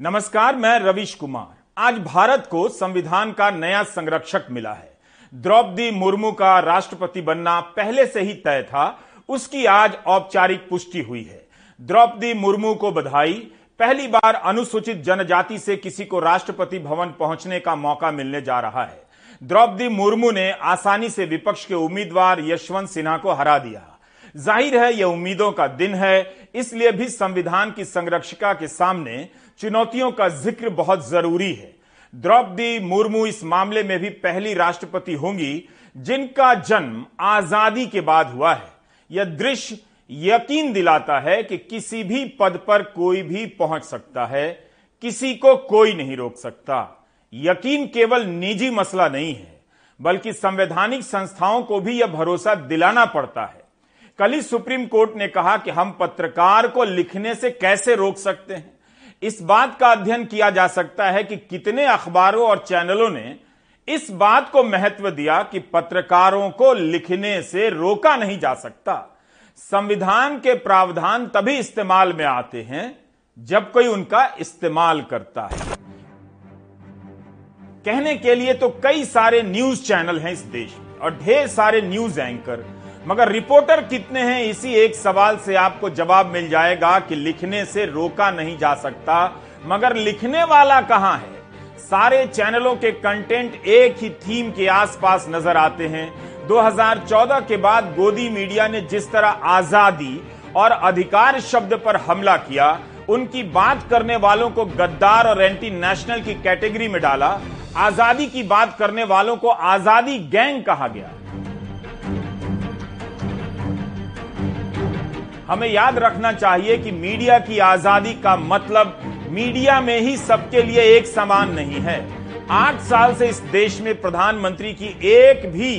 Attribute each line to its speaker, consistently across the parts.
Speaker 1: नमस्कार, मैं रविश कुमार। आज भारत को संविधान का नया संरक्षक मिला है। द्रौपदी मुर्मू का राष्ट्रपति बनना पहले से ही तय था। उसकी आज औपचारिक पुष्टि हुई है। द्रौपदी मुर्मू को बधाई। पहली बार अनुसूचित जनजाति से किसी को राष्ट्रपति भवन पहुँचने का मौका मिलने जा रहा है। द्रौपदी मुर्मू ने आसानी से विपक्ष के उम्मीदवार यशवंत सिन्हा को हरा दिया। ज़ाहिर है यह उम्मीदों का दिन है। इसलिए भी संविधान की संरक्षिका के सामने चुनौतियों का ज़िक्र बहुत ज़रूरी है। द्रौपदी मुर्मू इस मामले में भी पहली राष्ट्रपति होंगी, जिनका जन्म आज़ादी के बाद हुआ है। यह दृश्य यकीन दिलाता है कि किसी भी पद पर कोई भी पहुँच सकता है, किसी को कोई नहीं रोक सकता। यकीन केवल निजी मसला नहीं है, बल्कि संवैधानिक संस्थाओं को भी यह भरोसा दिलाना पड़ता है। कल ही सुप्रीम कोर्ट ने कहा कि हम पत्रकार को लिखने से कैसे रोक सकते हैं। इस बात का अध्ययन किया जा सकता है कि कितने अखबारों और चैनलों ने इस बात को महत्व दिया कि पत्रकारों को लिखने से रोका नहीं जा सकता। संविधान के प्रावधान तभी इस्तेमाल में आते हैं जब कोई उनका इस्तेमाल करता है। कहने के लिए तो कई सारे न्यूज़ चैनल हैं इस देश में और ढेर सारे न्यूज़ एंकर मगर रिपोर्टर कितने हैं, इसी एक सवाल से आपको जवाब मिल जाएगा कि लिखने से रोका नहीं जा सकता। मगर लिखने वाला कहाँ है? सारे चैनलों के कंटेंट एक ही थीम के आसपास नज़र आते हैं। 2014 के बाद गोदी मीडिया ने जिस तरह आज़ादी और अधिकार शब्द पर हमला किया, उनकी बात करने वालों को गद्दार और एंटी नेशनल की कैटेगरी में डाला। आज़ादी की बात करने वालों को आज़ादी गैंग कहा गया। हमें याद रखना चाहिए कि मीडिया की आज़ादी का मतलब मीडिया में ही सबके लिए एक समान नहीं है। आठ साल से इस देश में प्रधानमंत्री की एक भी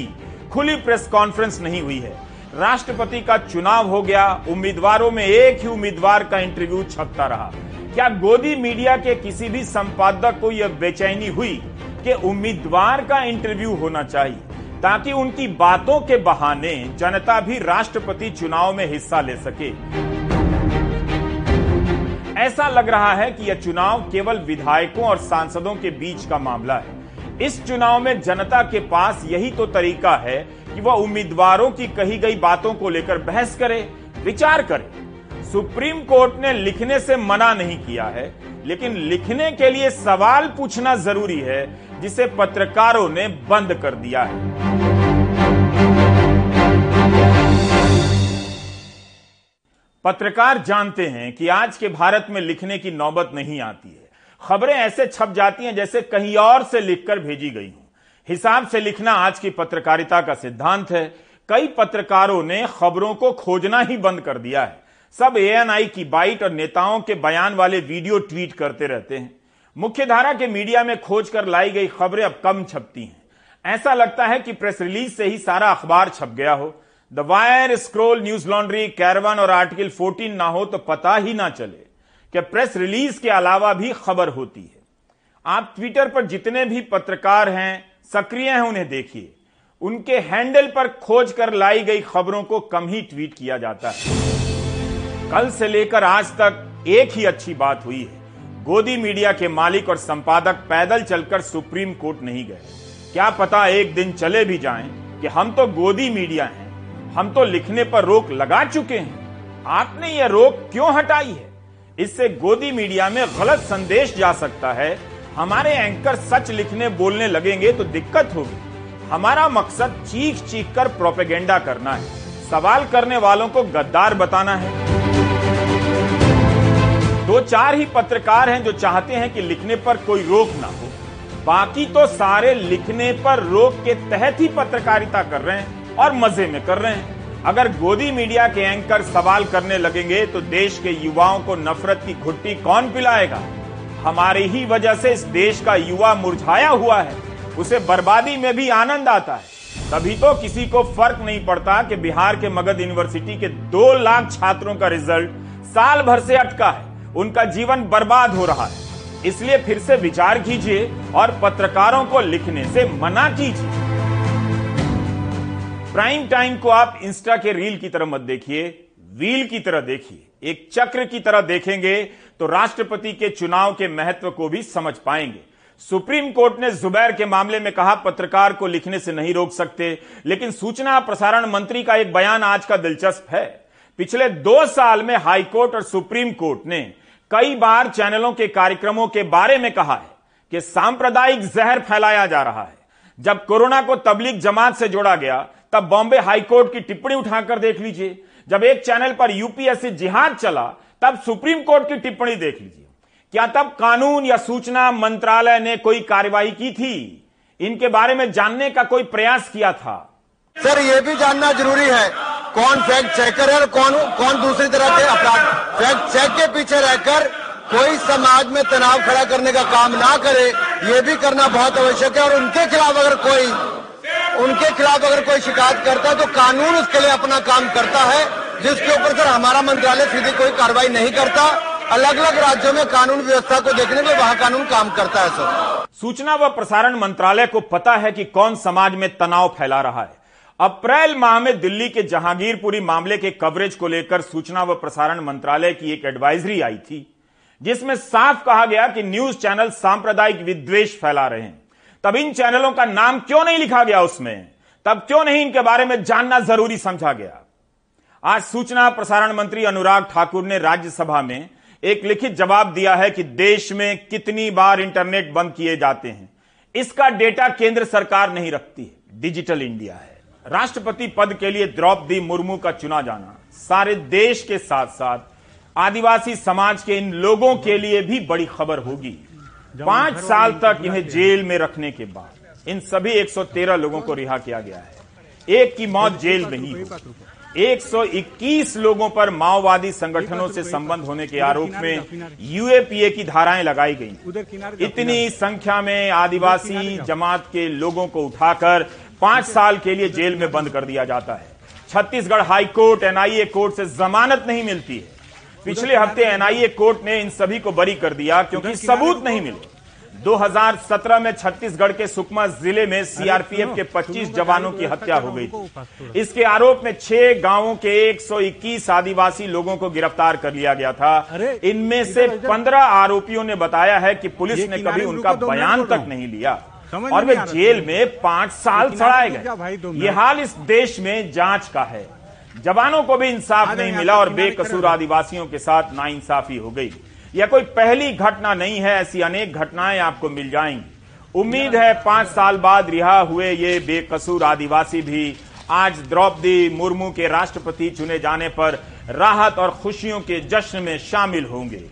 Speaker 1: खुली प्रेस कॉन्फ्रेंस नहीं हुई है। राष्ट्रपति का चुनाव हो गया, उम्मीदवारों में एक ही उम्मीदवार का इंटरव्यू छपता रहा। क्या गोदी मीडिया के किसी भी संपादक को यह बेचैनी हुई कि उम्मीदवार का इंटरव्यू होना चाहिए? ताकि उनकी बातों के बहाने जनता भी राष्ट्रपति चुनाव में हिस्सा ले सके। ऐसा लग रहा है कि यह चुनाव केवल विधायकों और सांसदों के बीच का मामला है। इस चुनाव में जनता के पास यही तो तरीका है कि वह उम्मीदवारों की कही गई बातों को लेकर बहस करे, विचार करे। सुप्रीम कोर्ट ने लिखने से मना नहीं किया है, लेकिन लिखने के लिए सवाल पूछना ज़रूरी है जिसे पत्रकारों ने बंद कर दिया है। पत्रकार जानते हैं कि आज के भारत में लिखने की नौबत नहीं आती है। खबरें ऐसे छप जाती हैं जैसे कहीं और से लिखकर भेजी गई हूँ। हिसाब से लिखना आज की पत्रकारिता का सिद्धांत है। कई पत्रकारों ने खबरों को खोजना ही बंद कर दिया है। सब एएनआई की बाइट और नेताओं के बयान वाले वीडियो ट्वीट करते रहते हैं। मुख्यधारा के मीडिया में खोज कर लाई गई खबरें अब कम छपती हैं। ऐसा लगता है कि प्रेस रिलीज़ से ही सारा अखबार छप गया हो। The Wire Scroll Newslaundry Caravan और आर्टिकल 14 ना हो तो पता ही ना चले कि प्रेस रिलीज़ के अलावा भी खबर होती है। आप ट्विटर पर जितने भी पत्रकार हैं, सक्रिय हैं, उन्हें देखिए। उनके हैंडल पर खोज कर लाई गई खबरों को कम ही ट्वीट किया जाता है। कल से लेकर आज तक एक ही अच्छी बात हुई है। गोदी मीडिया के मालिक और संपादक पैदल चलकर सुप्रीम कोर्ट नहीं गए। क्या पता एक दिन चले भी जाएँ कि हम तो गोदी मीडिया हैं, हम तो लिखने पर रोक लगा चुके हैं। आपने यह रोक क्यों हटाई है? इससे गोदी मीडिया में गलत संदेश जा सकता है। हमारे एंकर सच लिखने बोलने लगेंगे तो दिक्कत होगी। हमारा मकसद चीख चीख कर प्रोपेगेंडा करना है। सवाल करने वालों को गद्दार बताना है। दो चार ही पत्रकार हैं जो चाहते हैं कि लिखने पर कोई रोक ना हो। बाकी तो सारे लिखने पर रोक के तहत ही पत्रकारिता कर रहे हैं और मज़े में कर रहे हैं। अगर गोदी मीडिया के एंकर सवाल करने लगेंगे तो देश के युवाओं को नफरत की घुट्टी कौन पिलाएगा? हमारी ही वजह से इस देश का युवा मुरझाया हुआ है। उसे बर्बादी में भी आनंद आता है। तभी तो किसी को फ़र्क नहीं पड़ता कि बिहार के मगध यूनिवर्सिटी के दो लाख छात्रों का रिज़ल्ट साल भर से अटका है। उनका जीवन बर्बाद हो रहा है। इसलिए फिर से विचार कीजिए और पत्रकारों को लिखने से मना कीजिए। प्राइम टाइम को आप इंस्टा के रील की तरह मत देखिए व्हील की तरह देखिए, एक चक्र की तरह देखेंगे तो राष्ट्रपति के चुनाव के महत्व को भी समझ पाएँगे। सुप्रीम कोर्ट ने जुबैर के मामले में कहा, पत्रकार को लिखने से नहीं रोक सकते, लेकिन सूचना प्रसारण मंत्री का एक बयान आज का दिलचस्प है। पिछले दो साल में हाईकोर्ट और सुप्रीम कोर्ट ने कई बार चैनलों के कार्यक्रमों के बारे में कहा है कि सांप्रदायिक जहर फैलाया जा रहा है। जब कोरोना को तबलीग जमात से जोड़ा गया, तब बॉम्बे हाईकोर्ट की टिप्पणी उठाकर देख लीजिए। जब एक चैनल पर यूपीएससी जिहाद चला, तब सुप्रीम कोर्ट की टिप्पणी देख लीजिए। क्या तब कानून या सूचना मंत्रालय ने कोई कार्यवाही की थी? इनके बारे में जानने का कोई प्रयास किया था?
Speaker 2: सर, ये भी जानना ज़रूरी है कौन फैक्ट चेकर है और कौन कौन दूसरी तरह के अपराध? फैक्ट चेक के पीछे रहकर कोई समाज में तनाव खड़ा करने का काम ना करे, ये भी करना बहुत आवश्यक है। और उनके खिलाफ अगर कोई, उनके खिलाफ अगर कोई शिकायत करता है तो कानून उसके लिए अपना काम करता है, जिसके ऊपर सर हमारा मंत्रालय सीधी कोई कार्रवाई नहीं करता। अलग अलग राज्यों में कानून व्यवस्था को देखने में वहाँ कानून काम करता है, सर।
Speaker 1: सूचना व प्रसारण मंत्रालय को पता है कि कौन समाज में तनाव फैला रहा है। अप्रैल माह में दिल्ली के जहांगीरपुरी मामले के कवरेज को लेकर सूचना व प्रसारण मंत्रालय की एक एडवाइजरी आई थी, जिसमें साफ़ कहा गया कि न्यूज़ चैनल सांप्रदायिक विद्वेष फैला रहे हैं। तब इन चैनलों का नाम क्यों नहीं लिखा गया उसमें? तब क्यों नहीं इनके बारे में जानना ज़रूरी समझा गया? आज सूचना प्रसारण मंत्री अनुराग ठाकुर ने राज्यसभा में एक लिखित जवाब दिया है कि देश में कितनी बार इंटरनेट बंद किए जाते हैं। इसका डेटा केंद्र सरकार नहीं रखती है, डिजिटल इंडिया है। राष्ट्रपति पद के लिए द्रौपदी मुर्मू का चुना जाना सारे देश के साथ साथ आदिवासी समाज के इन लोगों के लिए भी बड़ी खबर होगी। पाँच साल तक इन्हें जेल में रखने के बाद इन सभी 113 लोगों को रिहा किया गया है। एक की मौत जेल में ही 121 लोगों पर माओवादी संगठनों से संबंध होने के आरोप में यूएपीए की धाराएँ लगाई गई। इतनी संख्या में आदिवासी जमात के लोगों को उठाकर पाँच साल के लिए जेल में बंद कर दिया जाता है। छत्तीसगढ़ हाईकोर्ट एनआईए कोर्ट से जमानत नहीं मिलती है। पिछले हफ़्ते एनआईए कोर्ट ने इन सभी को बरी कर दिया क्योंकि सबूत नहीं मिले। 2017 में छत्तीसगढ़ के सुकमा ज़िले में सीआरपीएफ के 25 जवानों की हत्या हो गई थी। इसके आरोप में छह गाँवों के 121 आदिवासी लोगों को गिरफ़्तार कर लिया गया था। इनमें से 15 आरोपियों ने बताया है कि पुलिस ने कभी उनका बयान तक नहीं लिया। और वे जेल में पाँच साल सड़ाए गए। ये हाल इस देश में जाँच का है। जवानों को भी इंसाफ नहीं मिला और बेकसूर आदिवासियों के साथ नाइंसाफी हो गई। यह कोई पहली घटना नहीं है ऐसी अनेक घटनाएँ आपको मिल जाएँगी। उम्मीद है पाँच साल बाद रिहा हुए ये बेकसूर आदिवासी भी आज द्रौपदी मुर्मू के राष्ट्रपति चुने जाने पर राहत और खुशियों के जश्न में शामिल होंगे।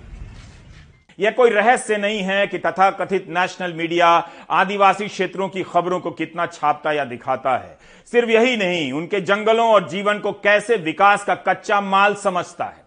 Speaker 1: यह कोई रहस्य नहीं है कि तथा कथित नेशनल मीडिया आदिवासी क्षेत्रों की खबरों को कितना छापता या दिखाता है। सिर्फ़ यही नहीं, उनके जंगलों और जीवन को कैसे विकास का कच्चा माल समझता है।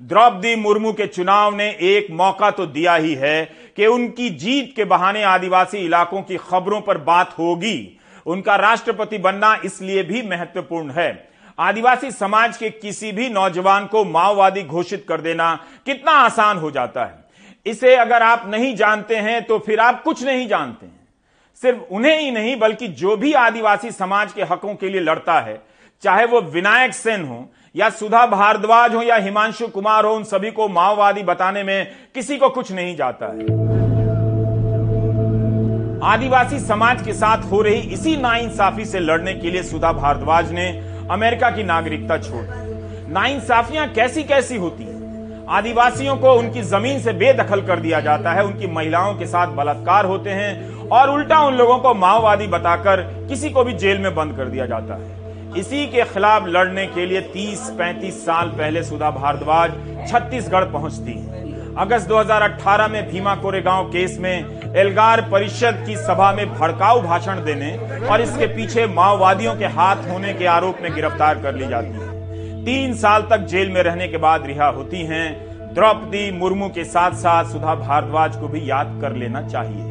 Speaker 1: द्रौपदी मुर्मू के चुनाव ने एक मौका तो दिया ही है कि उनकी जीत के बहाने आदिवासी इलाकों की खबरों पर बात होगी। उनका राष्ट्रपति बनना इसलिए भी महत्वपूर्ण है। आदिवासी समाज के किसी भी नौजवान को माओवादी घोषित कर देना कितना आसान हो जाता है। इसे अगर आप नहीं जानते हैं तो फिर आप कुछ नहीं जानते हैं। सिर्फ़ उन्हें ही नहीं, बल्कि जो भी आदिवासी समाज के हकों के लिए लड़ता है, चाहे वो विनायक सेन हो, या सुधा भारद्वाज हो, या हिमांशु कुमार हो, उन सभी को माओवादी बताने में किसी को कुछ नहीं जाता है। आदिवासी समाज के साथ हो रही इसी नाइंसाफी से लड़ने के लिए सुधा भारद्वाज ने अमेरिका की नागरिकता छोड़ दी। नाइंसाफियाँ कैसी कैसी होती आदिवासियों को उनकी ज़मीन से बेदखल कर दिया जाता है, उनकी महिलाओं के साथ बलात्कार होते हैं और उल्टा उन लोगों को माओवादी बताकर किसी को भी जेल में बंद कर दिया जाता है। इसी के खिलाफ लड़ने के लिए 30-35 साल पहले सुधा भारद्वाज छत्तीसगढ़ पहुँचती है। अगस्त 2018 में भीमा कोरेगांव केस में एल्गार परिषद की सभा में भड़काऊ भाषण देने और इसके पीछे माओवादियों के हाथ होने के आरोप में गिरफ़्तार कर ली जाती है। तीन साल तक जेल में रहने के बाद रिहा होती हैं। द्रौपदी मुर्मू के साथ साथ सुधा भारद्वाज को भी याद कर लेना चाहिए।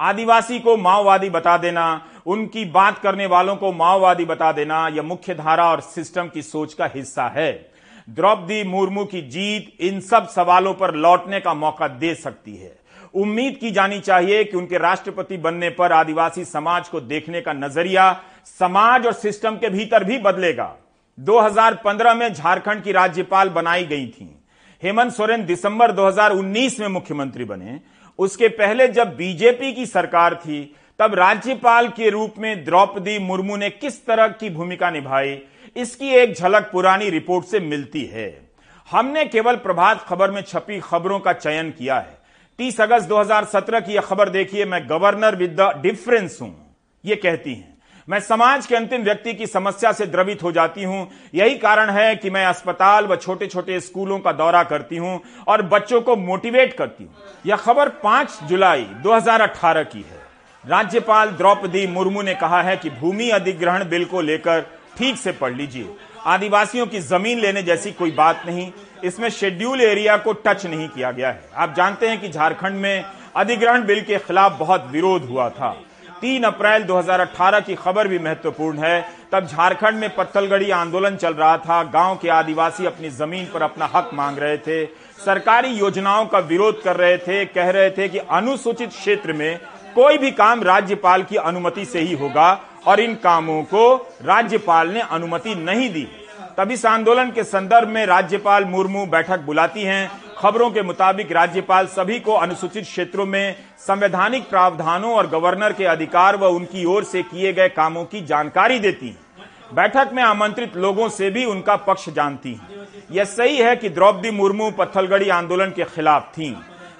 Speaker 1: आदिवासी को माओवादी बता देना, उनकी बात करने वालों को माओवादी बता देना, यह मुख्य धारा और सिस्टम की सोच का हिस्सा है। द्रौपदी मुर्मू की जीत इन सब सवालों पर लौटने का मौका दे सकती है। उम्मीद की जानी चाहिए कि उनके राष्ट्रपति बनने पर आदिवासी समाज को देखने का नज़रिया समाज और सिस्टम के भीतर भी बदलेगा। 2015 में झारखंड की राज्यपाल बनाई गई थी। हेमंत सोरेन दिसंबर 2019 में मुख्यमंत्री बने। उसके पहले जब बीजेपी की सरकार थी, तब राज्यपाल के रूप में द्रौपदी मुर्मू ने किस तरह की भूमिका निभाई, इसकी एक झलक पुरानी रिपोर्ट से मिलती है। हमने केवल प्रभात खबर में छपी खबरों का चयन किया है। 30 अगस्त 2017 की यह खबर देखिए, मैं गवर्नर विद द डिफरेंस हूँ यह कहती हैं। मैं समाज के अंतिम व्यक्ति की समस्या से द्रवित हो जाती हूँ। यही कारण है कि मैं अस्पताल व छोटे छोटे स्कूलों का दौरा करती हूँ और बच्चों को मोटिवेट करती हूँ। यह खबर 5 जुलाई 2018 की है। राज्यपाल द्रौपदी मुर्मू ने कहा है कि भूमि अधिग्रहण बिल को लेकर ठीक से पढ़ लीजिए। आदिवासियों की ज़मीन लेने जैसी कोई बात नहीं इसमें शेड्यूल एरिया को टच नहीं किया गया है। आप जानते हैं कि झारखंड में अधिग्रहण बिल के खिलाफ बहुत विरोध हुआ था। तीन अप्रैल 2018 की खबर भी महत्वपूर्ण है। तब झारखंड में पत्थलगढ़ी आंदोलन चल रहा था। गाँव के आदिवासी अपनी ज़मीन पर अपना हक मांग रहे थे। सरकारी योजनाओं का विरोध कर रहे थे। कह रहे थे कि अनुसूचित क्षेत्र में कोई भी काम राज्यपाल की अनुमति से ही होगा और इन कामों को राज्यपाल ने अनुमति नहीं दी। तब इस आंदोलन के संदर्भ में राज्यपाल मुर्मू बैठक बुलाती हैं। खबरों के मुताबिक राज्यपाल सभी को अनुसूचित क्षेत्रों में संवैधानिक प्रावधानों और गवर्नर के अधिकार व उनकी ओर से किए गए कामों की जानकारी देती हैं। बैठक में आमंत्रित लोगों से भी उनका पक्ष जानती हैं। यह सही है कि द्रौपदी मुर्मू पत्थलगढ़ी आंदोलन के खिलाफ थीं।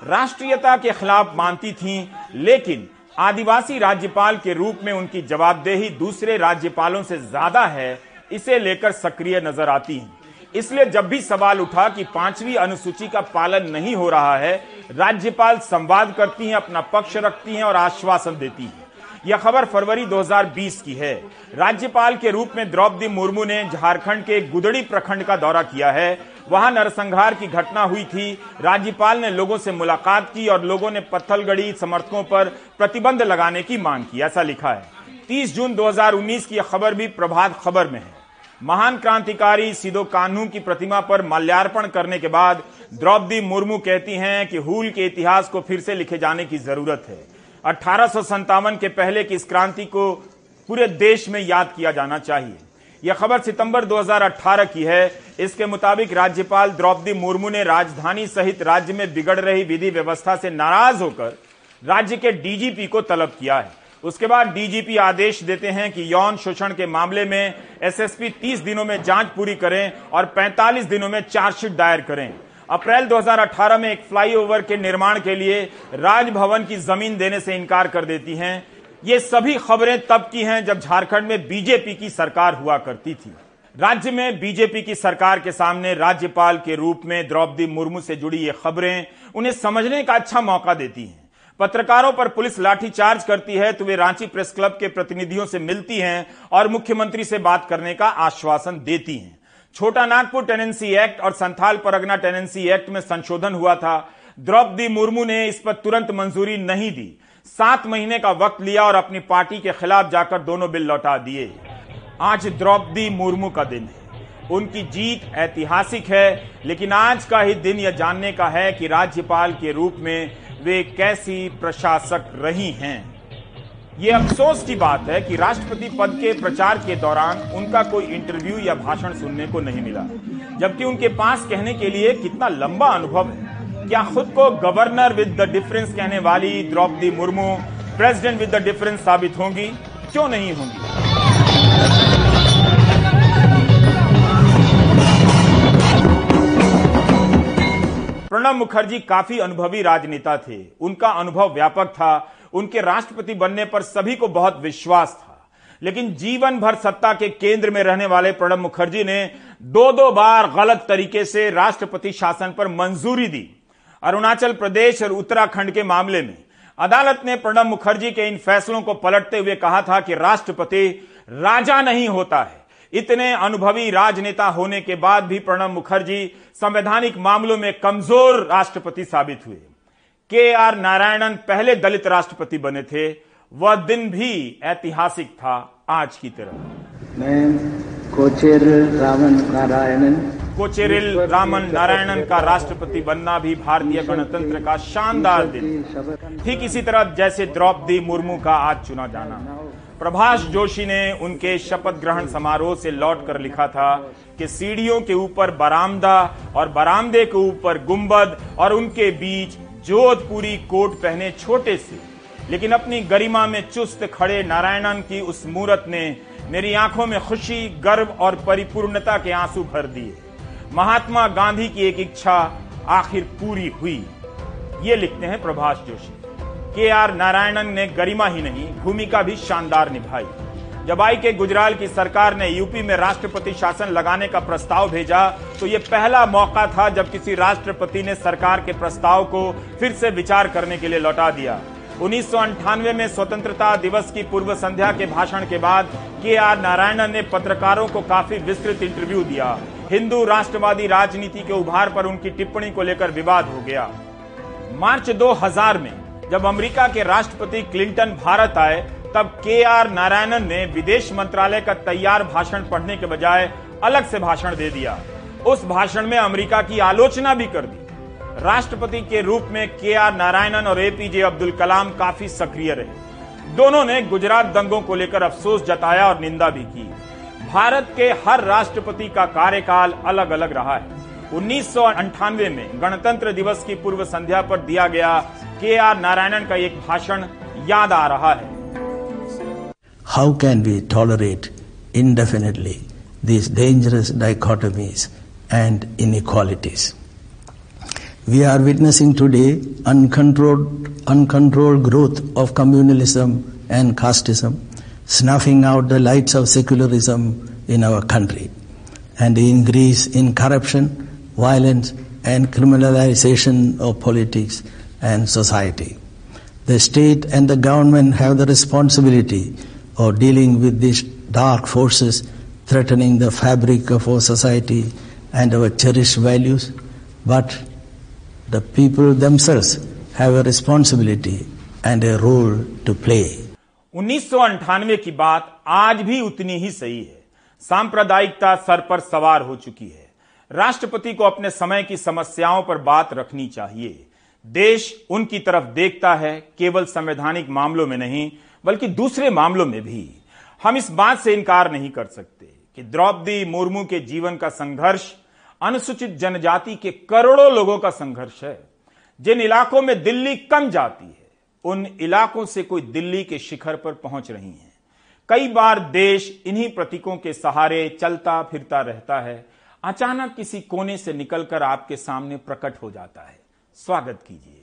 Speaker 1: राष्ट्रीयता के खिलाफ मानती थीं, लेकिन आदिवासी राज्यपाल के रूप में उनकी जवाबदेही दूसरे राज्यपालों से ज़्यादा है इसे लेकर सक्रिय नज़र आती हैं। इसलिए जब भी सवाल उठा कि पांचवी अनुसूची का पालन नहीं हो रहा है, राज्यपाल संवाद करती हैं, अपना पक्ष रखती हैं और आश्वासन देती हैं। यह खबर फरवरी 2020 की है। राज्यपाल के रूप में द्रौपदी मुर्मू ने झारखंड के गुदड़ी प्रखंड का दौरा किया है। वहाँ नरसंहार की घटना हुई थी। राज्यपाल ने लोगों से मुलाकात की और लोगों ने पत्थलगढ़ी समर्थकों पर प्रतिबंध लगाने की मांग की, ऐसा लिखा है। 30 जून 2019 की खबर भी प्रभात खबर में है। महान क्रांतिकारी सिदो कान्हू की प्रतिमा पर माल्यार्पण करने के बाद द्रौपदी मुर्मू कहती हैं कि हूल के इतिहास को फिर से लिखे जाने की ज़रूरत है। अठारह के पहले की इस क्रांति को पूरे देश में याद किया जाना चाहिए। यह खबर सितंबर 2018 की है। इसके मुताबिक राज्यपाल द्रौपदी मुर्मू ने राजधानी सहित राज्य में बिगड़ रही विधि व्यवस्था से नाराज़ होकर राज्य के डीजीपी को तलब किया है। उसके बाद डीजीपी आदेश देते हैं कि यौन शोषण के मामले में एसएसपी 30 दिनों में जाँच पूरी करें और 45 दिनों में चार्जशीट दायर करें। अप्रैल 2018 में एक फ्लाईओवर के निर्माण के लिए राजभवन की ज़मीन देने से इनकार कर देती हैं। ये सभी खबरें तब की हैं जब झारखंड में बीजेपी की सरकार हुआ करती थी। राज्य में बीजेपी की सरकार के सामने राज्यपाल के रूप में द्रौपदी मुर्मू से जुड़ी ये खबरें उन्हें समझने का अच्छा मौका देती हैं। पत्रकारों पर पुलिस लाठीचार्ज करती है तो वे रांची प्रेस क्लब के प्रतिनिधियों से मिलती हैं और मुख्यमंत्री से बात करने का आश्वासन देती हैं। छोटा नागपुर टेनेंसी एक्ट और संथाल परगना टेनेंसी एक्ट में संशोधन हुआ था। द्रौपदी मुर्मू ने इस पर तुरंत मंजूरी नहीं दी। सात महीने का वक्त लिया और अपनी पार्टी के खिलाफ जाकर दोनों बिल लौटा दिए। आज द्रौपदी मुर्मू का दिन है। उनकी जीत ऐतिहासिक है, लेकिन आज का ही दिन यह जानने का है कि राज्यपाल के रूप में वे कैसी प्रशासक रही हैं? ये अफसोस की बात है कि राष्ट्रपति पद के प्रचार के दौरान उनका कोई इंटरव्यू या भाषण सुनने को नहीं मिला, जबकि उनके पास कहने के लिए कितना लंबा अनुभव है। क्या खुद को गवर्नर विद द डिफरेंस कहने वाली Draupadi Murmu, president with the difference साबित होंगी? क्यों नहीं होंगी? प्रणब मुखर्जी काफ़ी अनुभवी राजनेता थे। उनका अनुभव व्यापक था। उनके राष्ट्रपति बनने पर सभी को बहुत विश्वास था। लेकिन जीवन भर सत्ता के केंद्र में रहने वाले प्रणब मुखर्जी ने दो दो बार गलत तरीके से राष्ट्रपति शासन पर मंजूरी दी। अरुणाचल प्रदेश और उत्तराखंड के मामले में। अदालत ने प्रणब मुखर्जी के इन फैसलों को पलटते हुए कहा था कि राष्ट्रपति राजा नहीं होता है। इतने अनुभवी राजनेता होने के बाद भी प्रणब मुखर्जी संवैधानिक मामलों में कमज़ोर राष्ट्रपति साबित हुए। के आर नारायणन पहले दलित राष्ट्रपति बने थे। वह दिन भी ऐतिहासिक था आज की तरह।
Speaker 3: मैं कोचेर रामन नारायणन
Speaker 1: कोचेरिल रामन नारायणन का राष्ट्रपति बनना भी भारतीय गणतंत्र का शानदार दिन। ठीक इसी तरह जैसे द्रौपदी मुर्मू का आज चुना जाना। प्रभाष जोशी ने उनके शपथ ग्रहण समारोह से लौट कर लिखा था कि सीढ़ियों के ऊपर बरामदा और बरामदे के ऊपर गुंबद और उनके बीच जोधपुरी कोट पहने छोटे से। लेकिन अपनी गरिमा में चुस्त खड़े नारायणन की उस मूरत ने मेरी आँखों में खुशी, गर्व और परिपूर्णता के आँसू भर दिए। महात्मा गांधी की एक इच्छा आखिर पूरी हुई। ये लिखते हैं प्रभाष जोशी। के आर नारायणन ने गरिमा ही नहीं, भूमिका भी शानदार निभाई। जब आई के गुजराल की सरकार ने यूपी में राष्ट्रपति शासन लगाने का प्रस्ताव भेजा तो यह पहला मौका था जब किसी राष्ट्रपति ने सरकार के प्रस्ताव को फिर से विचार करने के लिए लौटा दिया। उन्नीस में स्वतंत्रता दिवस की पूर्व संध्या के भाषण के बाद के आर नारायणन ने पत्रकारों को काफ़ी विस्तृत इंटरव्यू दिया। हिंदू राष्ट्रवादी राजनीति के उभार पर उनकी टिप्पणी को लेकर विवाद हो गया। मार्च 2000 में जब अमेरिका के राष्ट्रपति क्लिंटन भारत आए, तब के आर नारायणन ने विदेश मंत्रालय का तैयार भाषण पढ़ने के बजाय अलग से भाषण दे दिया। उस भाषण में अमेरिका की आलोचना भी कर दी। राष्ट्रपति के रूप में के आर नारायणन और एपीजे अब्दुल कलाम काफ़ी सक्रिय रहे। दोनों ने गुजरात दंगों को लेकर अफसोस जताया और निंदा भी की। भारत के हर राष्ट्रपति का कार्यकाल अलग अलग रहा है। उन्नीस में गणतंत्र दिवस की पूर्व संध्या पर दिया गया के आर नारायणन का एक भाषण याद आ रहा है
Speaker 4: how can we tolerate indefinitely these dangerous dichotomies and inequalities. We are witnessing today uncontrolled, uncontrolled growth of communalism and casteism, snuffing out the lights of secularism in our country, and the increase in corruption, violence, and criminalization of politics and society. The state and the government have the responsibility of dealing with these dark forces threatening the fabric of our society and our cherished values, but the people themselves have a responsibility and a role to play.
Speaker 1: उन्नीस की बात आज भी उतनी ही सही है सांप्रदायिकता sir पर सवार हो चुकी है राष्ट्रपति को अपने समय की समस्याओं पर बात रखनी चाहिए देश उनकी तरफ़ देखता है, केवल संवैधानिक मामलों में नहीं, बल्कि दूसरे मामलों में भी। हम इस बात से इनकार नहीं कर सकते कि द्रौपदी मुर्मू के जीवन का संघर्ष अनुसूचित जनजाति के करोड़ों लोगों का संघर्ष है। जिन इलाकों में दिल्ली कम जाती है, उन इलाकों से कोई दिल्ली के शिखर पर पहुँच रही है। कई बार देश इन्हीं प्रतीकों के सहारे चलता फिरता रहता है। अचानक किसी कोने से निकलकर आपके सामने प्रकट हो जाता है। स्वागत कीजिए।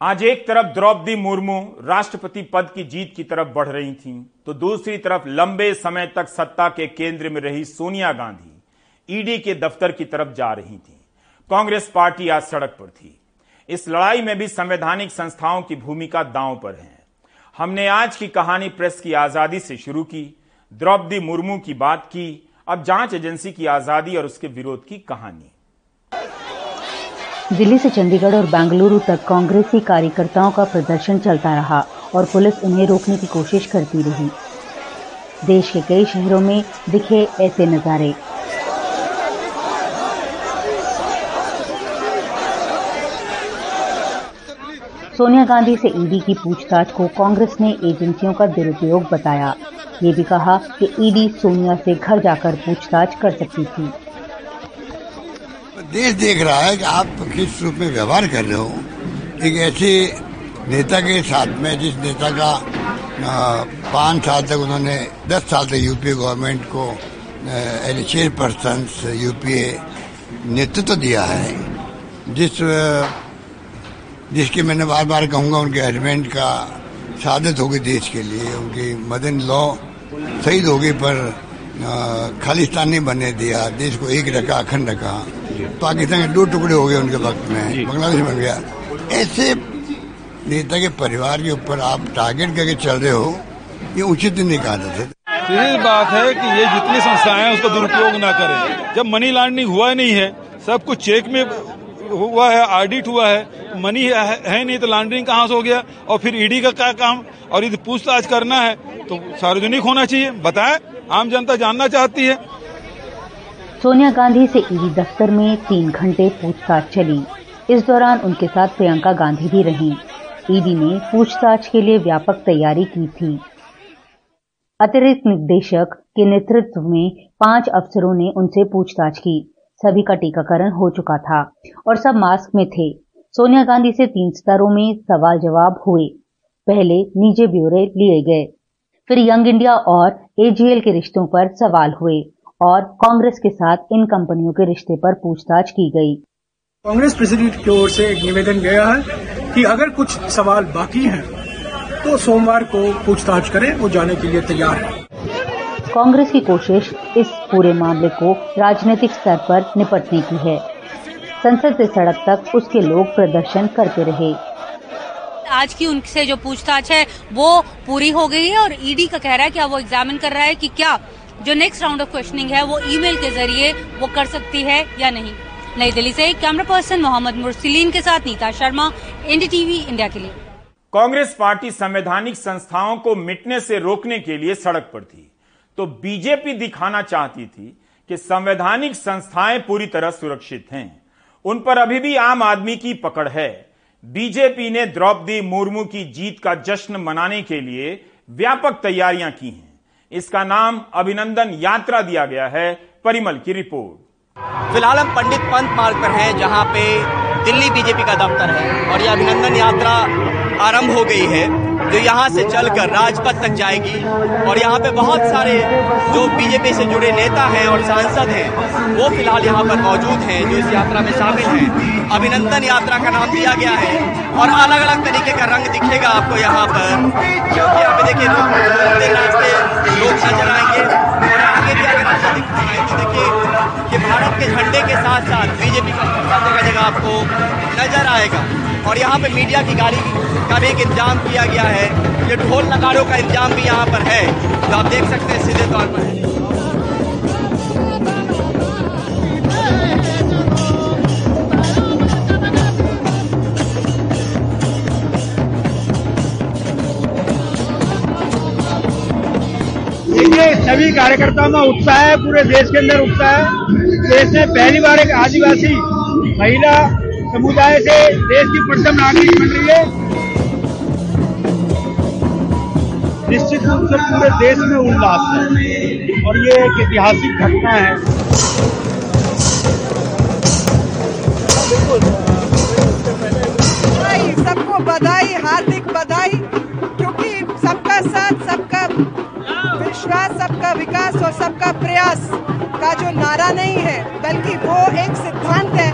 Speaker 1: आज एक तरफ़ द्रौपदी मुर्मू राष्ट्रपति पद की जीत की तरफ़ बढ़ रही थीं, तो दूसरी तरफ़ लंबे समय तक सत्ता के केंद्र में रही सोनिया गांधी ईडी के दफ्तर की तरफ़ जा रही थी। कांग्रेस पार्टी आज सड़क पर थी। इस लड़ाई में भी संवैधानिक संस्थाओं की भूमिका दांव पर है। हमने आज की कहानी प्रेस की आज़ादी से शुरू की द्रौपदी मुर्मू की बात की अब जाँच एजेंसी की आज़ादी और उसके विरोध की कहानी।
Speaker 5: दिल्ली से चंडीगढ़ और बेंगलुरु तक कांग्रेसी कार्यकर्ताओं का प्रदर्शन चलता रहा और पुलिस उन्हें रोकने की कोशिश करती रही। देश के कई शहरों में दिखे ऐसे नजारे। सोनिया गांधी से ईडी की पूछताछ को कांग्रेस ने एजेंसियों का दुरुपयोग बताया। ये भी कहा कि ईडी सोनिया से घर जाकर पूछताछ कर सकती थी।
Speaker 2: देश देख रहा है कि आप किस रूप में व्यवहार कर रहे हो। एक ऐसे नेता के साथ में, जिस नेता का पाँच साल तक उन्होंने, दस साल तक यूपीए गवर्नमेंट को एज चेयरपर्सन यूपीए नेतृत्व दिया है। जिस जिसकी मैंने बार बार कहूँगा, उनके हस्बैंड का शादत होगी देश के लिए, उनकी मदन लॉ शहीद होगी, पर खालिस्तान बनने दिया, देश को एक रखा, अखंड रखा। पाकिस्तान के दो टुकड़े हो गए उनके वक्त में बांग्लादेश बन गया ऐसे नेता के परिवार के ऊपर आप टारगेट करके चल रहे हो ये उचित नहीं कहा जाता।
Speaker 6: सीधी बात है कि ये जितनी संस्थाएँ हैं उसका दुरुपयोग ना करें। जब मनी लॉन्ड्रिंग हुआ नहीं है सब कुछ चेक में हुआ है ऑडिट हुआ है मनी है, है नहीं तो लॉन्ड्रिंग कहाँ से हो गया? और फिर ईडी का क्या काम? और यदि पूछताछ करना है तो सार्वजनिक होना चाहिए। बताए आम जनता जानना चाहती है।
Speaker 5: सोनिया गांधी से ईडी दफ्तर में तीन घंटे पूछताछ चली। इस दौरान उनके साथ प्रियंका गांधी भी रहीं। ईडी ने पूछताछ के लिए व्यापक तैयारी की थी। अतिरिक्त निदेशक के नेतृत्व में पाँच अफसरों ने उनसे पूछताछ की। सभी का टीकाकरण हो चुका था और सब मास्क में थे। सोनिया गांधी से तीन स्तरों में सवाल जवाब हुए। पहले निजी ब्यौरे लिए गए, फिर यंग इंडिया और एजीएल के रिश्तों पर सवाल हुए। और कांग्रेस के साथ इन कंपनियों के रिश्ते पर पूछताछ की गई।
Speaker 7: कांग्रेस प्रेसिडेंट की ओर से एक निवेदन गया है कि अगर कुछ सवाल बाकी हैं तो सोमवार को पूछताछ करें वो जाने के लिए तैयार है।
Speaker 5: कांग्रेस की कोशिश इस पूरे मामले को राजनीतिक स्तर पर निपटने की है। संसद से सड़क तक उसके लोग प्रदर्शन करते रहे।
Speaker 8: आज की उनसे जो पूछताछ है वो पूरी हो गई है और ईडी का कह रहा है कि अब वो एग्जामिन कर रहा है कि क्या जो नेक्स्ट राउंड ऑफ़ क्वेश्चनिंग है, वो ईमेल के ज़रिए वो कर सकती है या नहीं। नई दिल्ली से कैमरा पर्सन मोहम्मद मुरसलीन के साथ नीता शर्मा एनडीटीवी इंडिया के लिए।
Speaker 1: कांग्रेस पार्टी संवैधानिक संस्थाओं को मिटने से रोकने के लिए सड़क पर थी। तो बीजेपी दिखाना चाहती थी कि संवैधानिक संस्थाएँ पूरी तरह सुरक्षित हैं। उन पर अभी भी आम आदमी की पकड़ है। बीजेपी ने द्रौपदी मुर्मू की जीत का जश्न मनाने के लिए व्यापक तैयारियाँ की हैं। इसका नाम अभिनंदन यात्रा दिया गया है, परिमल की रिपोर्ट।
Speaker 9: फ़िलहाल हम पंडित पंत मार्ग पर हैं, जहाँ पे दिल्ली बीजेपी का दफ्तर है और यह अभिनंदन यात्रा आरंभ हो गई है। जो यहाँ से चलकर राजपथ तक जाएगी। और यहाँ पे बहुत सारे जो बीजेपी से जुड़े नेता हैं और सांसद हैं, वो फ़िलहाल यहाँ पर मौजूद हैं, जो इस यात्रा में शामिल हैं। अभिनंदन यात्रा का नाम दिया गया है। और अलग अलग तरीके का रंग दिखेगा आपको यहाँ पर। क्योंकि यहाँ पे देखिए लोग नज़र आएँगे और आगे भी अगर आपको दिखाएँ तो देखिए कि भारत के झंडे के साथ साथ बीजेपी का जगह जगह आपको नज़र आएगा। और यहाँ पे मीडिया की गाड़ी का भी एक इंतज़ाम किया गया है। ये ढोल नगाड़ों का इंतज़ाम भी यहाँ पर है। जो आप देख सकते हैं सीधे तौर पर।
Speaker 10: देखिए, सभी कार्यकर्ताओं में उत्साह है, पूरे देश के अंदर उत्साह है। देश में पहली बार एक आदिवासी महिला समुदाय से देश की प्रथम नागरिक बन रही है। निश्चित रूप से पूरे देश में उल्लास है और ये एक ऐतिहासिक घटना है।
Speaker 11: सबको बधाई, हार्दिक बधाई, क्योंकि सबका साथ, सबका विश्वास, सबका विकास और सबका प्रयास का जो नारा नहीं है, बल्कि वो एक सिद्धांत है।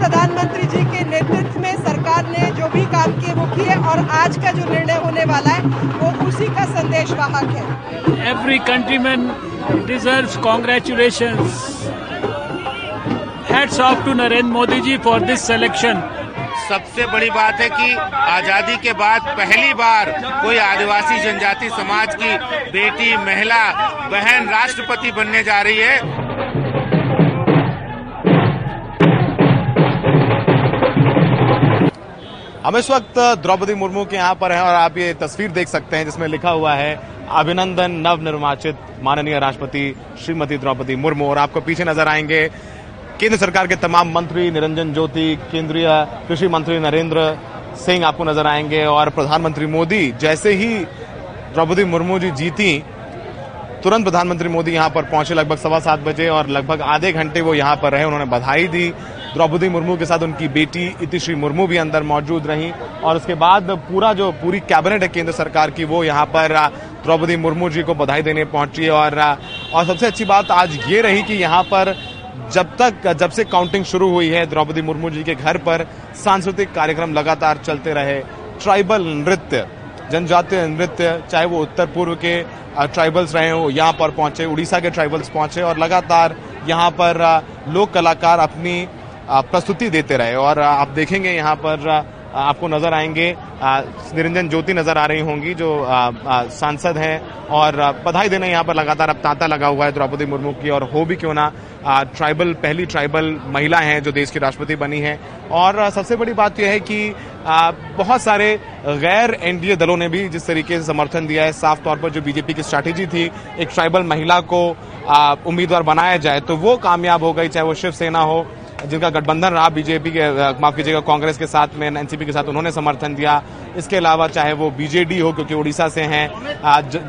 Speaker 11: प्रधानमंत्री जी के नेतृत्व में सरकार ने जो भी काम किए वो किए और आज का जो निर्णय होने वाला है वो उसी का संदेश वाहक है।
Speaker 12: Every countryman deserves congratulation hats off to Narendra Modi ji for this selection
Speaker 13: सबसे बड़ी बात है कि आज़ादी के बाद पहली बार कोई आदिवासी जनजाति समाज की बेटी महिला बहन राष्ट्रपति बनने जा रही है।
Speaker 14: हम इस वक्त द्रौपदी मुर्मू के यहाँ पर हैं और आप ये तस्वीर देख सकते हैं जिसमें लिखा हुआ है, अभिनंदन नव निर्वाचित माननीय राष्ट्रपति श्रीमती द्रौपदी मुर्मू। और आपको पीछे नज़र आएँगे केंद्र सरकार के तमाम मंत्री निरंजन ज्योति, केंद्रीय कृषि मंत्री नरेंद्र सिंह आपको नज़र आएँगे और प्रधानमंत्री मोदी जैसे ही द्रौपदी मुर्मू जी जीती, तुरंत प्रधानमंत्री मोदी यहाँ पर पहुँचे लगभग सवा सात बजे और लगभग आधे घंटे वो यहाँ पर रहे, उन्होंने बधाई दी। द्रौपदी मुर्मू के साथ उनकी बेटी इतिश्री मुर्मू भी अंदर मौजूद रही। और उसके बाद पूरा जो पूरी कैबिनेट है केंद्र सरकार की, वो यहाँ पर द्रौपदी मुर्मू जी को बधाई देने पहुँची और और सबसे अच्छी बात आज ये रही कि यहाँ पर जब तक, जब से काउंटिंग शुरू हुई है, द्रौपदी मुर्मू जी के घर पर सांस्कृतिक कार्यक्रम लगातार चलते रहे। ट्राइबल नृत्य, जनजातीय नृत्य, चाहे वो उत्तर पूर्व के ट्राइबल्स रहे हो, यहाँ पर पहुँचे, उड़ीसा के ट्राइबल्स पहुँचे और लगातार यहाँ पर लोक कलाकार अपनी प्रस्तुति देते रहे और आप देखेंगे यहाँ पर आपको नज़र आएँगे निरंजन ज्योति नज़र आ रही होंगी, जो सांसद हैं और बधाई देने यहाँ पर लगातार अब तांता लगा हुआ है द्रौपदी मुर्मू की और हो भी क्यों ना ट्राइबल, पहली ट्राइबल महिला हैं जो देश की राष्ट्रपति बनी है। और सबसे बड़ी बात यह है कि बहुत सारे गैर एनडीए दलों ने भी जिस तरीके से समर्थन दिया है, साफ़ तौर पर जो बीजेपी की स्ट्रैटेजी थी, एक ट्राइबल महिला को उम्मीदवार बनाया जाए तो वो कामयाब हो गई, चाहे वो शिवसेना हो जिनका गठबंधन रहा बीजेपी के माफ़ कीजिएगा कांग्रेस के साथ में एनसीपी के साथ उन्होंने समर्थन दिया। इसके अलावा चाहे वो बीजेडी हो क्योंकि उड़ीसा से हैं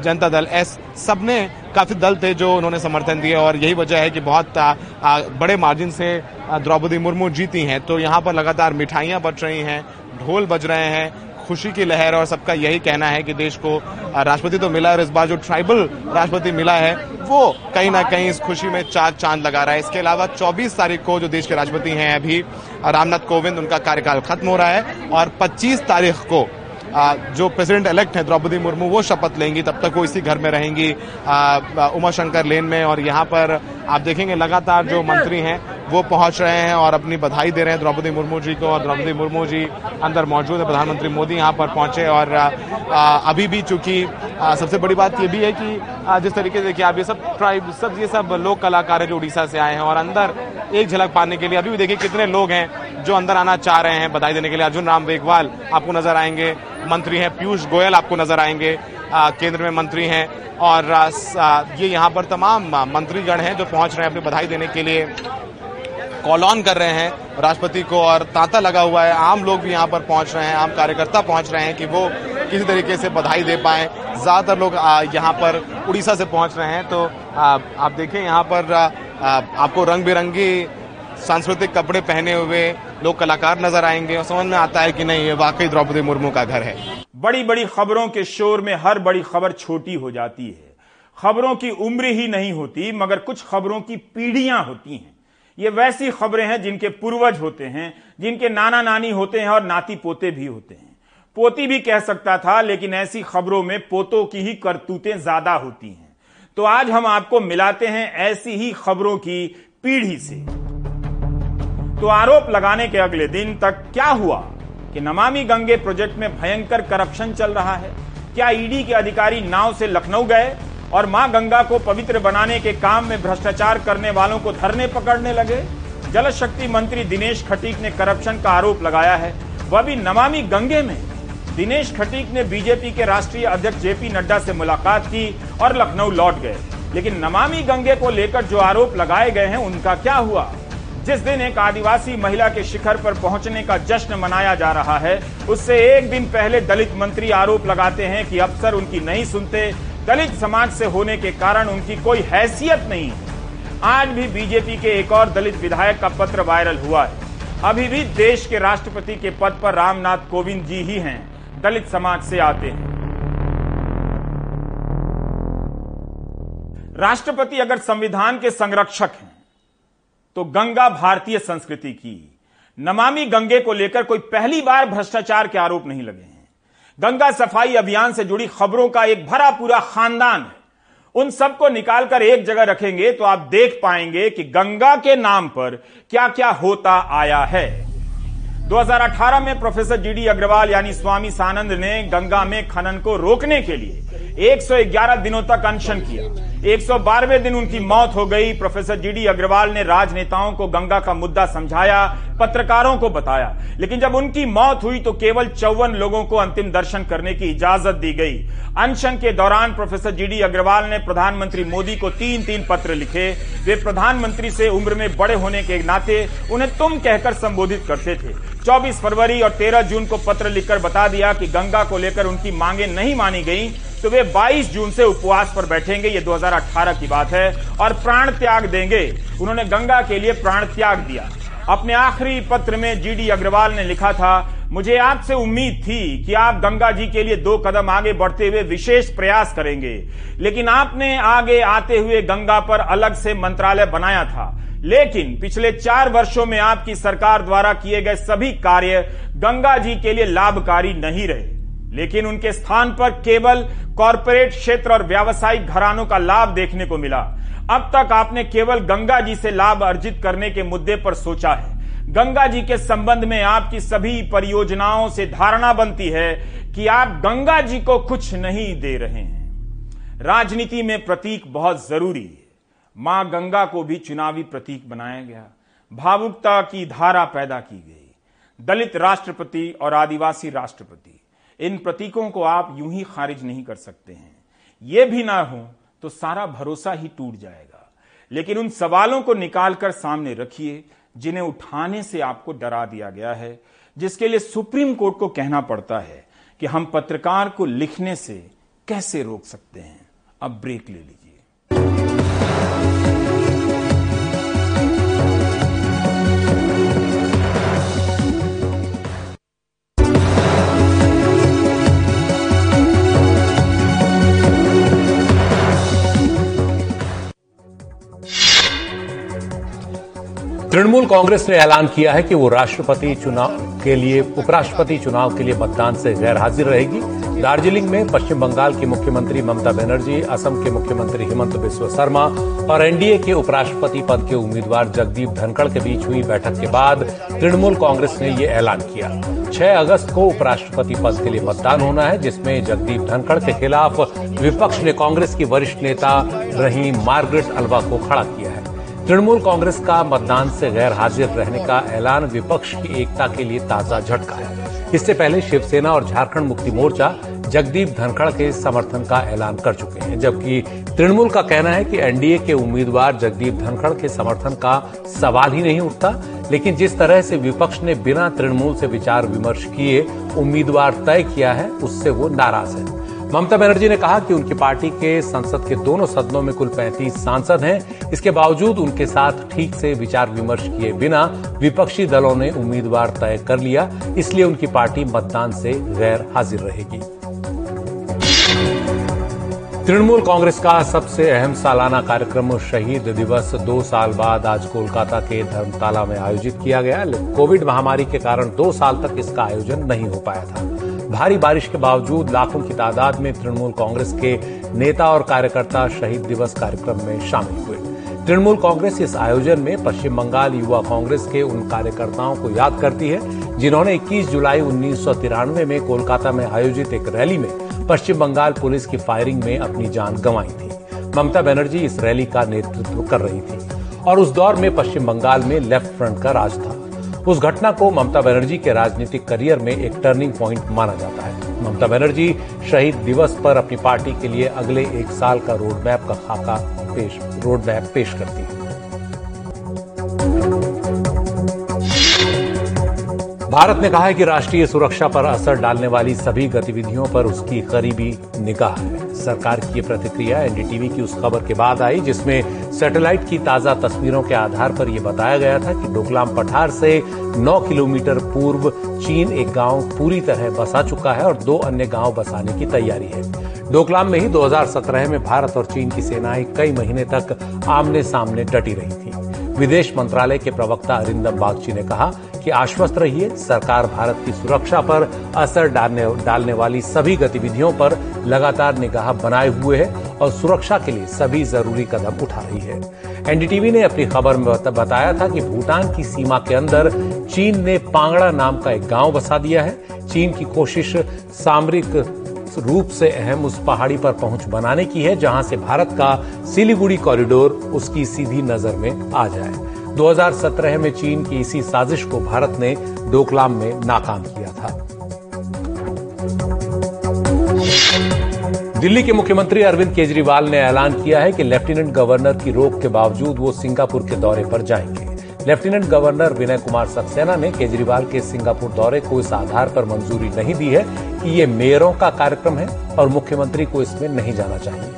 Speaker 14: जनता दल एस सबने काफ़ी दल थे जो उन्होंने समर्थन दिए और यही वजह है कि बहुत आ, आ, बड़े मार्जिन से द्रौपदी मुर्मू जीती हैं। तो यहाँ पर लगातार मिठाइयाँ बच रही हैं ढोल बज रहे हैं खुशी की लहर और सबका यही कहना है कि देश को राष्ट्रपति तो मिला और इस बार जो ट्राइबल राष्ट्रपति मिला है वो कहीं ना कहीं इस खुशी में चार चाँद लगा रहा है। इसके अलावा 24 तारीख को जो देश के राष्ट्रपति हैं अभी रामनाथ कोविंद उनका कार्यकाल खत्म हो रहा है और 25 तारीख को जो प्रेसिडेंट इलेक्ट हैं द्रौपदी मुर्मू वो शपथ लेंगी। तब तक वो इसी घर में रहेंगी उमा शंकर लेन में और यहाँ पर आप देखेंगे लगातार जो मंत्री हैं वो पहुँच रहे हैं और अपनी बधाई दे रहे हैं द्रौपदी मुर्मू जी को। और द्रौपदी मुर्मू जी अंदर मौजूद है। प्रधानमंत्री मोदी यहाँ पर पहुँचे और अभी भी चूँकि सबसे बड़ी बात ये भी है कि जिस तरीके से देखिए आप ये सब ट्राइब सब ये सब लोक कलाकार हैं जो उड़ीसा से आए हैं और अंदर एक झलक पाने के लिए अभी भी देखिए कितने लोग हैं जो अंदर आना चाह रहे हैं। बधाई देने के लिए अर्जुन राम वेगवाल आपको नज़र आएँगे। मंत्री हैं पीयूष गोयल आपको नज़र आएँगे। केंद्र में मंत्री हैं और ये यहाँ पर तमाम मंत्रीगण हैं जो पहुँच रहे हैं अपनी बधाई देने के लिए। कॉल ऑन कर रहे हैं राष्ट्रपति को और तांता लगा हुआ है। आम लोग भी यहाँ पर पहुँच रहे हैं आम कार्यकर्ता पहुँच रहे हैं कि वो किसी तरीके से बधाई दे पाए। ज़्यादातर लोग यहाँ पर उड़ीसा से पहुँच रहे हैं। तो आ, आप देखें यहाँ पर आ, आपको रंग बिरंगी सांस्कृतिक कपड़े पहने हुए लोग कलाकार नज़र आएँगे और समझ में आता है कि नहीं ये वाकई द्रौपदी मुर्मू का घर है।
Speaker 1: बड़ी बड़ी खबरों के शोर में हर बड़ी खबर छोटी हो जाती है। खबरों की उम्र ही नहीं होती मगर कुछ खबरों की पीढ़ियाँ होती हैं। ये वैसी खबरें हैं जिनके पूर्वज होते हैं, जिनके नाना नानी होते हैं और नाती पोते भी होते हैं। पोती भी कह सकता था, लेकिन ऐसी खबरों में पोतों की ही करतूतें ज़्यादा होती हैं। तो आज हम आपको मिलाते हैं ऐसी ही खबरों की पीढ़ी से। तो आरोप लगाने के अगले दिन तक क्या हुआ कि नमामि गंगे प्रोजेक्ट में भयंकर करप्शन चल रहा है? क्या ईडी के अधिकारी नाव से लखनऊ गए? और माँ गंगा को पवित्र बनाने के काम में भ्रष्टाचार करने वालों को धरने पकड़ने लगे। जल शक्ति मंत्री दिनेश खटीक ने करप्शन का आरोप लगाया है। वह भी नमामि गंगे में। दिनेश खटीक ने बीजेपी के राष्ट्रीय अध्यक्ष जेपी नड्डा से मुलाकात की और लखनऊ लौट गए। लेकिन नमामि गंगे को लेकर जो आरोप लगाए गए हैं, उनका क्या हुआ? जिस दिन एक आदिवासी महिला के शिखर पर पहुँचने का जश्न मनाया जा रहा है, उससे एक दिन पहले दलित मंत्री आरोप लगाते हैं कि अफसर उनकी नहीं सुनते दलित समाज से होने के कारण उनकी कोई हैसियत नहीं। है आज भी बीजेपी के एक और दलित विधायक का पत्र वायरल हुआ है। अभी भी देश के राष्ट्रपति के पद पर रामनाथ कोविंद जी ही हैं। दलित समाज से आते हैं। राष्ट्रपति अगर संविधान के संरक्षक हैं तो गंगा भारतीय संस्कृति की नमामि गंगे को लेकर कोई पहली बार भ्रष्टाचार के आरोप नहीं लगे। गंगा सफ़ाई अभियान से जुड़ी खबरों का एक भरा पूरा खानदान है। उन सबको निकालकर एक जगह रखेंगे तो आप देख पाएँगे कि गंगा के नाम पर क्या क्या होता आया है। 2018 में प्रोफेसर जीडी अग्रवाल यानी स्वामी सानंद ने गंगा में खनन को रोकने के लिए 111 दिनों तक अनशन किया। एक दिन उनकी मौत हो गई। प्रोफेसर जीडी अग्रवाल ने राजनेताओं को गंगा का मुद्दा समझाया। पत्रकारों को बताया। लेकिन जब उनकी मौत हुई तो केवल चौवन लोगों को अंतिम दर्शन करने की इजाज़त दी गई। अनशन के दौरान प्रोफेसर जीडी अग्रवाल ने प्रधानमंत्री मोदी को तीन तीन पत्र लिखे। वे प्रधानमंत्री से उम्र में बड़े होने के नाते उन्हें तुम कहकर संबोधित करते थे। 24 फरवरी और 13 जून को पत्र लिखकर बता दिया कि गंगा को लेकर उनकी मांगे नहीं मानी गई तो वे 22 जून से उपवास पर बैठेंगे। ये 2018 की बात है और प्राण त्याग देंगे। उन्होंने गंगा के लिए प्राण त्याग दिया। अपने आखिरी पत्र में जीडी अग्रवाल ने लिखा था, मुझे आपसे उम्मीद थी कि आप गंगा जी के लिए दो कदम आगे बढ़ते हुए विशेष प्रयास करेंगे, लेकिन आपने आगे आते हुए गंगा पर अलग से मंत्रालय बनाया था। लेकिन पिछले चार वर्षों में आपकी सरकार द्वारा किए गए सभी कार्य गंगा जी के लिए लाभकारी नहीं रहे। लेकिन उनके स्थान पर केवल कॉरपोरेट क्षेत्र और व्यावसायिक घरानों का लाभ देखने को मिला। अब तक आपने केवल गंगा जी से लाभ अर्जित करने के मुद्दे पर सोचा है। गंगा जी के संबंध में आपकी सभी परियोजनाओं से धारणा बनती है कि आप गंगा जी को कुछ नहीं दे रहे हैं। राजनीति में प्रतीक बहुत ज़रूरी है। माँ गंगा को भी चुनावी प्रतीक बनाया गया। भावुकता की धारा पैदा की गई। दलित राष्ट्रपति और आदिवासी राष्ट्रपति। इन प्रतीकों को आप यूँ ही खारिज नहीं कर सकते हैं। ये भी ना हो तो सारा भरोसा ही टूट जाएगा। लेकिन उन सवालों को निकालकर सामने रखिए, जिन्हें उठाने से आपको डरा दिया गया है, जिसके लिए सुप्रीम कोर्ट को कहना पड़ता है कि हम पत्रकार को लिखने से कैसे रोक सकते हैं। अब ब्रेक ले लीजिए।
Speaker 15: तृणमूल कांग्रेस ने ऐलान किया है कि वो राष्ट्रपति चुनाव के लिए, उपराष्ट्रपति चुनाव के लिए मतदान से गैर हाजिर रहेगी। दार्जिलिंग में पश्चिम बंगाल की मुख्यमंत्री ममता बनर्जी, असम के मुख्यमंत्री हिमंत बिस्व शर्मा और एनडीए के उपराष्ट्रपति पद के उम्मीदवार जगदीप धनखड़ के बीच हुई बैठक के बाद तृणमूल कांग्रेस ने ये ऐलान किया। 6 अगस्त को उपराष्ट्रपति पद के लिए मतदान होना है, जिसमें जगदीप धनखड़ के खिलाफ विपक्ष ने कांग्रेस की वरिष्ठ नेता रही मार्गरेट अल्वा को खड़ा किया है। तृणमूल कांग्रेस का मतदान से गैर हाजिर रहने का ऐलान विपक्ष की एकता के लिए ताज़ा झटका है। इससे पहले शिवसेना और झारखंड मुक्ति मोर्चा जगदीप धनखड़ के समर्थन का ऐलान कर चुके हैं, जबकि तृणमूल का कहना है कि एनडीए के उम्मीदवार जगदीप धनखड़ के समर्थन का सवाल ही नहीं उठता। लेकिन जिस तरह से विपक्ष ने बिना तृणमूल से विचार विमर्श किए उम्मीदवार तय किया है, उससे वो नाराज़ है। ममता बनर्जी ने कहा कि उनकी पार्टी के संसद के दोनों सदनों में कुल 35 सांसद हैं। इसके बावजूद उनके साथ ठीक से विचार विमर्श किए बिना विपक्षी दलों ने उम्मीदवार तय कर लिया। इसलिए उनकी पार्टी मतदान से गैर हाजिर रहेगी। तृणमूल कांग्रेस का सबसे अहम सालाना कार्यक्रम शहीद दिवस दो साल बाद आज कोलकाता के धर्मताला में आयोजित किया गया। कोविड महामारी के कारण दो साल तक इसका आयोजन नहीं हो पाया था। भारी बारिश के बावजूद लाखों की तादाद में तृणमूल कांग्रेस के नेता और कार्यकर्ता शहीद दिवस कार्यक्रम में शामिल हुए। तृणमूल कांग्रेस इस आयोजन में पश्चिम बंगाल युवा कांग्रेस के उन कार्यकर्ताओं को याद करती है, जिन्होंने 21 जुलाई उन्नीस सौ तिरानवे में कोलकाता में आयोजित एक रैली में पश्चिम बंगाल पुलिस की फायरिंग में अपनी जान गंवाई थी। ममता बनर्जी इस रैली का नेतृत्व कर रही थी और उस दौर में पश्चिम बंगाल में लेफ़्ट फ्रंट का राज था। उस घटना को ममता बनर्जी के राजनीतिक करियर में एक टर्निंग पॉइंट माना जाता है। ममता बनर्जी शहीद दिवस पर अपनी पार्टी के लिए अगले एक साल का रोड मैप का खाका पेश रोड मैप पेश करती है। भारत ने कहा है कि राष्ट्रीय सुरक्षा पर असर डालने वाली सभी गतिविधियों पर उसकी करीबी निगाह है। सरकार की प्रतिक्रिया एनडीटीवी की उस खबर के बाद आई, जिसमें सैटेलाइट की ताज़ा तस्वीरों के आधार पर यह बताया गया था कि डोकलाम पठार से 9 किलोमीटर पूर्व चीन एक गाँव पूरी तरह बसा चुका है और दो अन्य गाँव बसाने की तैयारी है। डोकलाम में ही 2017 में भारत और चीन की सेनाएँ कई महीने तक आमने सामने डटी रही थी। विदेश मंत्रालय के प्रवक्ता अरिंदम बागची ने कहा कि आश्वस्त रहिए, सरकार भारत की सुरक्षा पर असर डालने डालने वाली सभी गतिविधियों पर लगातार निगाह बनाए हुए है और सुरक्षा के लिए सभी ज़रूरी कदम उठा रही है। एनडीटीवी ने अपनी खबर में बताया था कि भूटान की सीमा के अंदर चीन ने पांगड़ा नाम का एक गाँव बसा दिया है। चीन की कोशिश सामरिक रूप से अहम उस पहाड़ी पर पहुँच बनाने की है, जहाँ से भारत का सिलीगुड़ी कॉरिडोर उसकी सीधी नज़र में आ जाए। 2017 में चीन की इसी साजिश को भारत ने डोकलाम में नाकाम किया था। दिल्ली के मुख्यमंत्री अरविंद केजरीवाल ने ऐलान किया है कि लेफ्टिनेंट गवर्नर की रोक के बावजूद वो सिंगापुर के दौरे पर जाएँगे। लेफ्टिनेंट गवर्नर विनय कुमार सक्सेना ने केजरीवाल के सिंगापुर दौरे को इस आधार पर मंजूरी नहीं दी है कि ये मेयरों का कार्यक्रम है और मुख्यमंत्री को इसमें नहीं जाना चाहिए।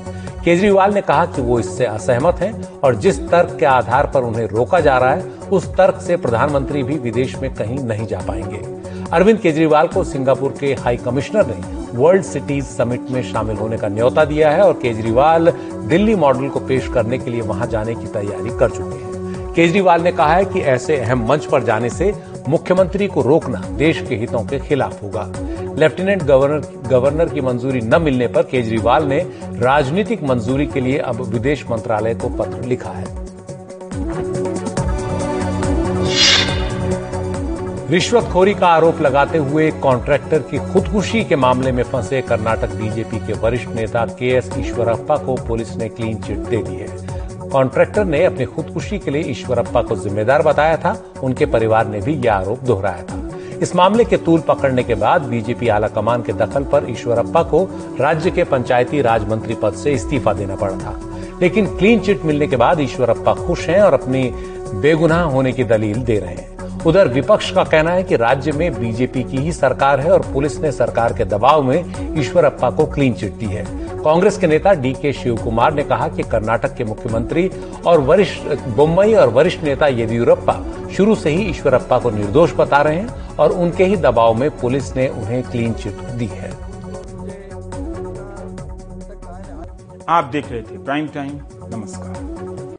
Speaker 15: केजरीवाल ने कहा कि वो इससे असहमत हैं और जिस तर्क के आधार पर उन्हें रोका जा रहा है, उस तर्क से प्रधानमंत्री भी विदेश में कहीं नहीं जा पाएँगे। अरविंद केजरीवाल को सिंगापुर के हाई कमिश्नर ने वर्ल्ड सिटीज़ समिट में शामिल होने का न्यौता दिया है और केजरीवाल दिल्ली मॉडल को पेश करने के लिए वहाँ जाने की तैयारी कर चुके हैं। केजरीवाल ने कहा है कि ऐसे अहम मंच पर जाने से मुख्यमंत्री को रोकना देश के हितों के खिलाफ होगा। लेफ्टिनेंट गवर्नर गवर्नर की मंजूरी न मिलने पर केजरीवाल ने राजनीतिक मंजूरी के लिए अब विदेश मंत्रालय को पत्र लिखा है। रिश्वतखोरी का आरोप लगाते हुए कॉन्ट्रैक्टर की खुदकुशी के मामले में फंसे कर्नाटक बीजेपी के वरिष्ठ नेता के एस ईश्वरप्पा को पुलिस ने क्लीन चिट दे दी है। कॉन्ट्रैक्टर ने अपनी खुदकुशी के लिए ईश्वरप्पा को जिम्मेदार बताया था। उनके परिवार ने भी यह आरोप दोहराया था। इस मामले के तूल पकड़ने के बाद बीजेपी आलाकमान के दखल पर ईश्वरप्पा को राज्य के पंचायती राज मंत्री पद से इस्तीफा देना पड़ा था। लेकिन क्लीन चिट मिलने के बाद ईश्वरप्पा खुश हैं और अपनी बेगुनाह होने की दलील दे रहे हैं। उधर विपक्ष का कहना है कि राज्य में बीजेपी की ही सरकार है और पुलिस ने सरकार के दबाव में ईश्वरप्पा को क्लीन चिट दी है। कांग्रेस के नेता डी के शिव कुमार ने कहा कि कर्नाटक के मुख्यमंत्री और वरिष्ठ मुंबई और वरिष्ठ नेता येदियुरप्पा शुरू से ही ईश्वरप्पा को निर्दोष बता रहे हैं और उनके ही दबाव में पुलिस ने उन्हें क्लीन चिट दी है।
Speaker 1: आप देख रहे थे प्राइम टाइम, नमस्कार।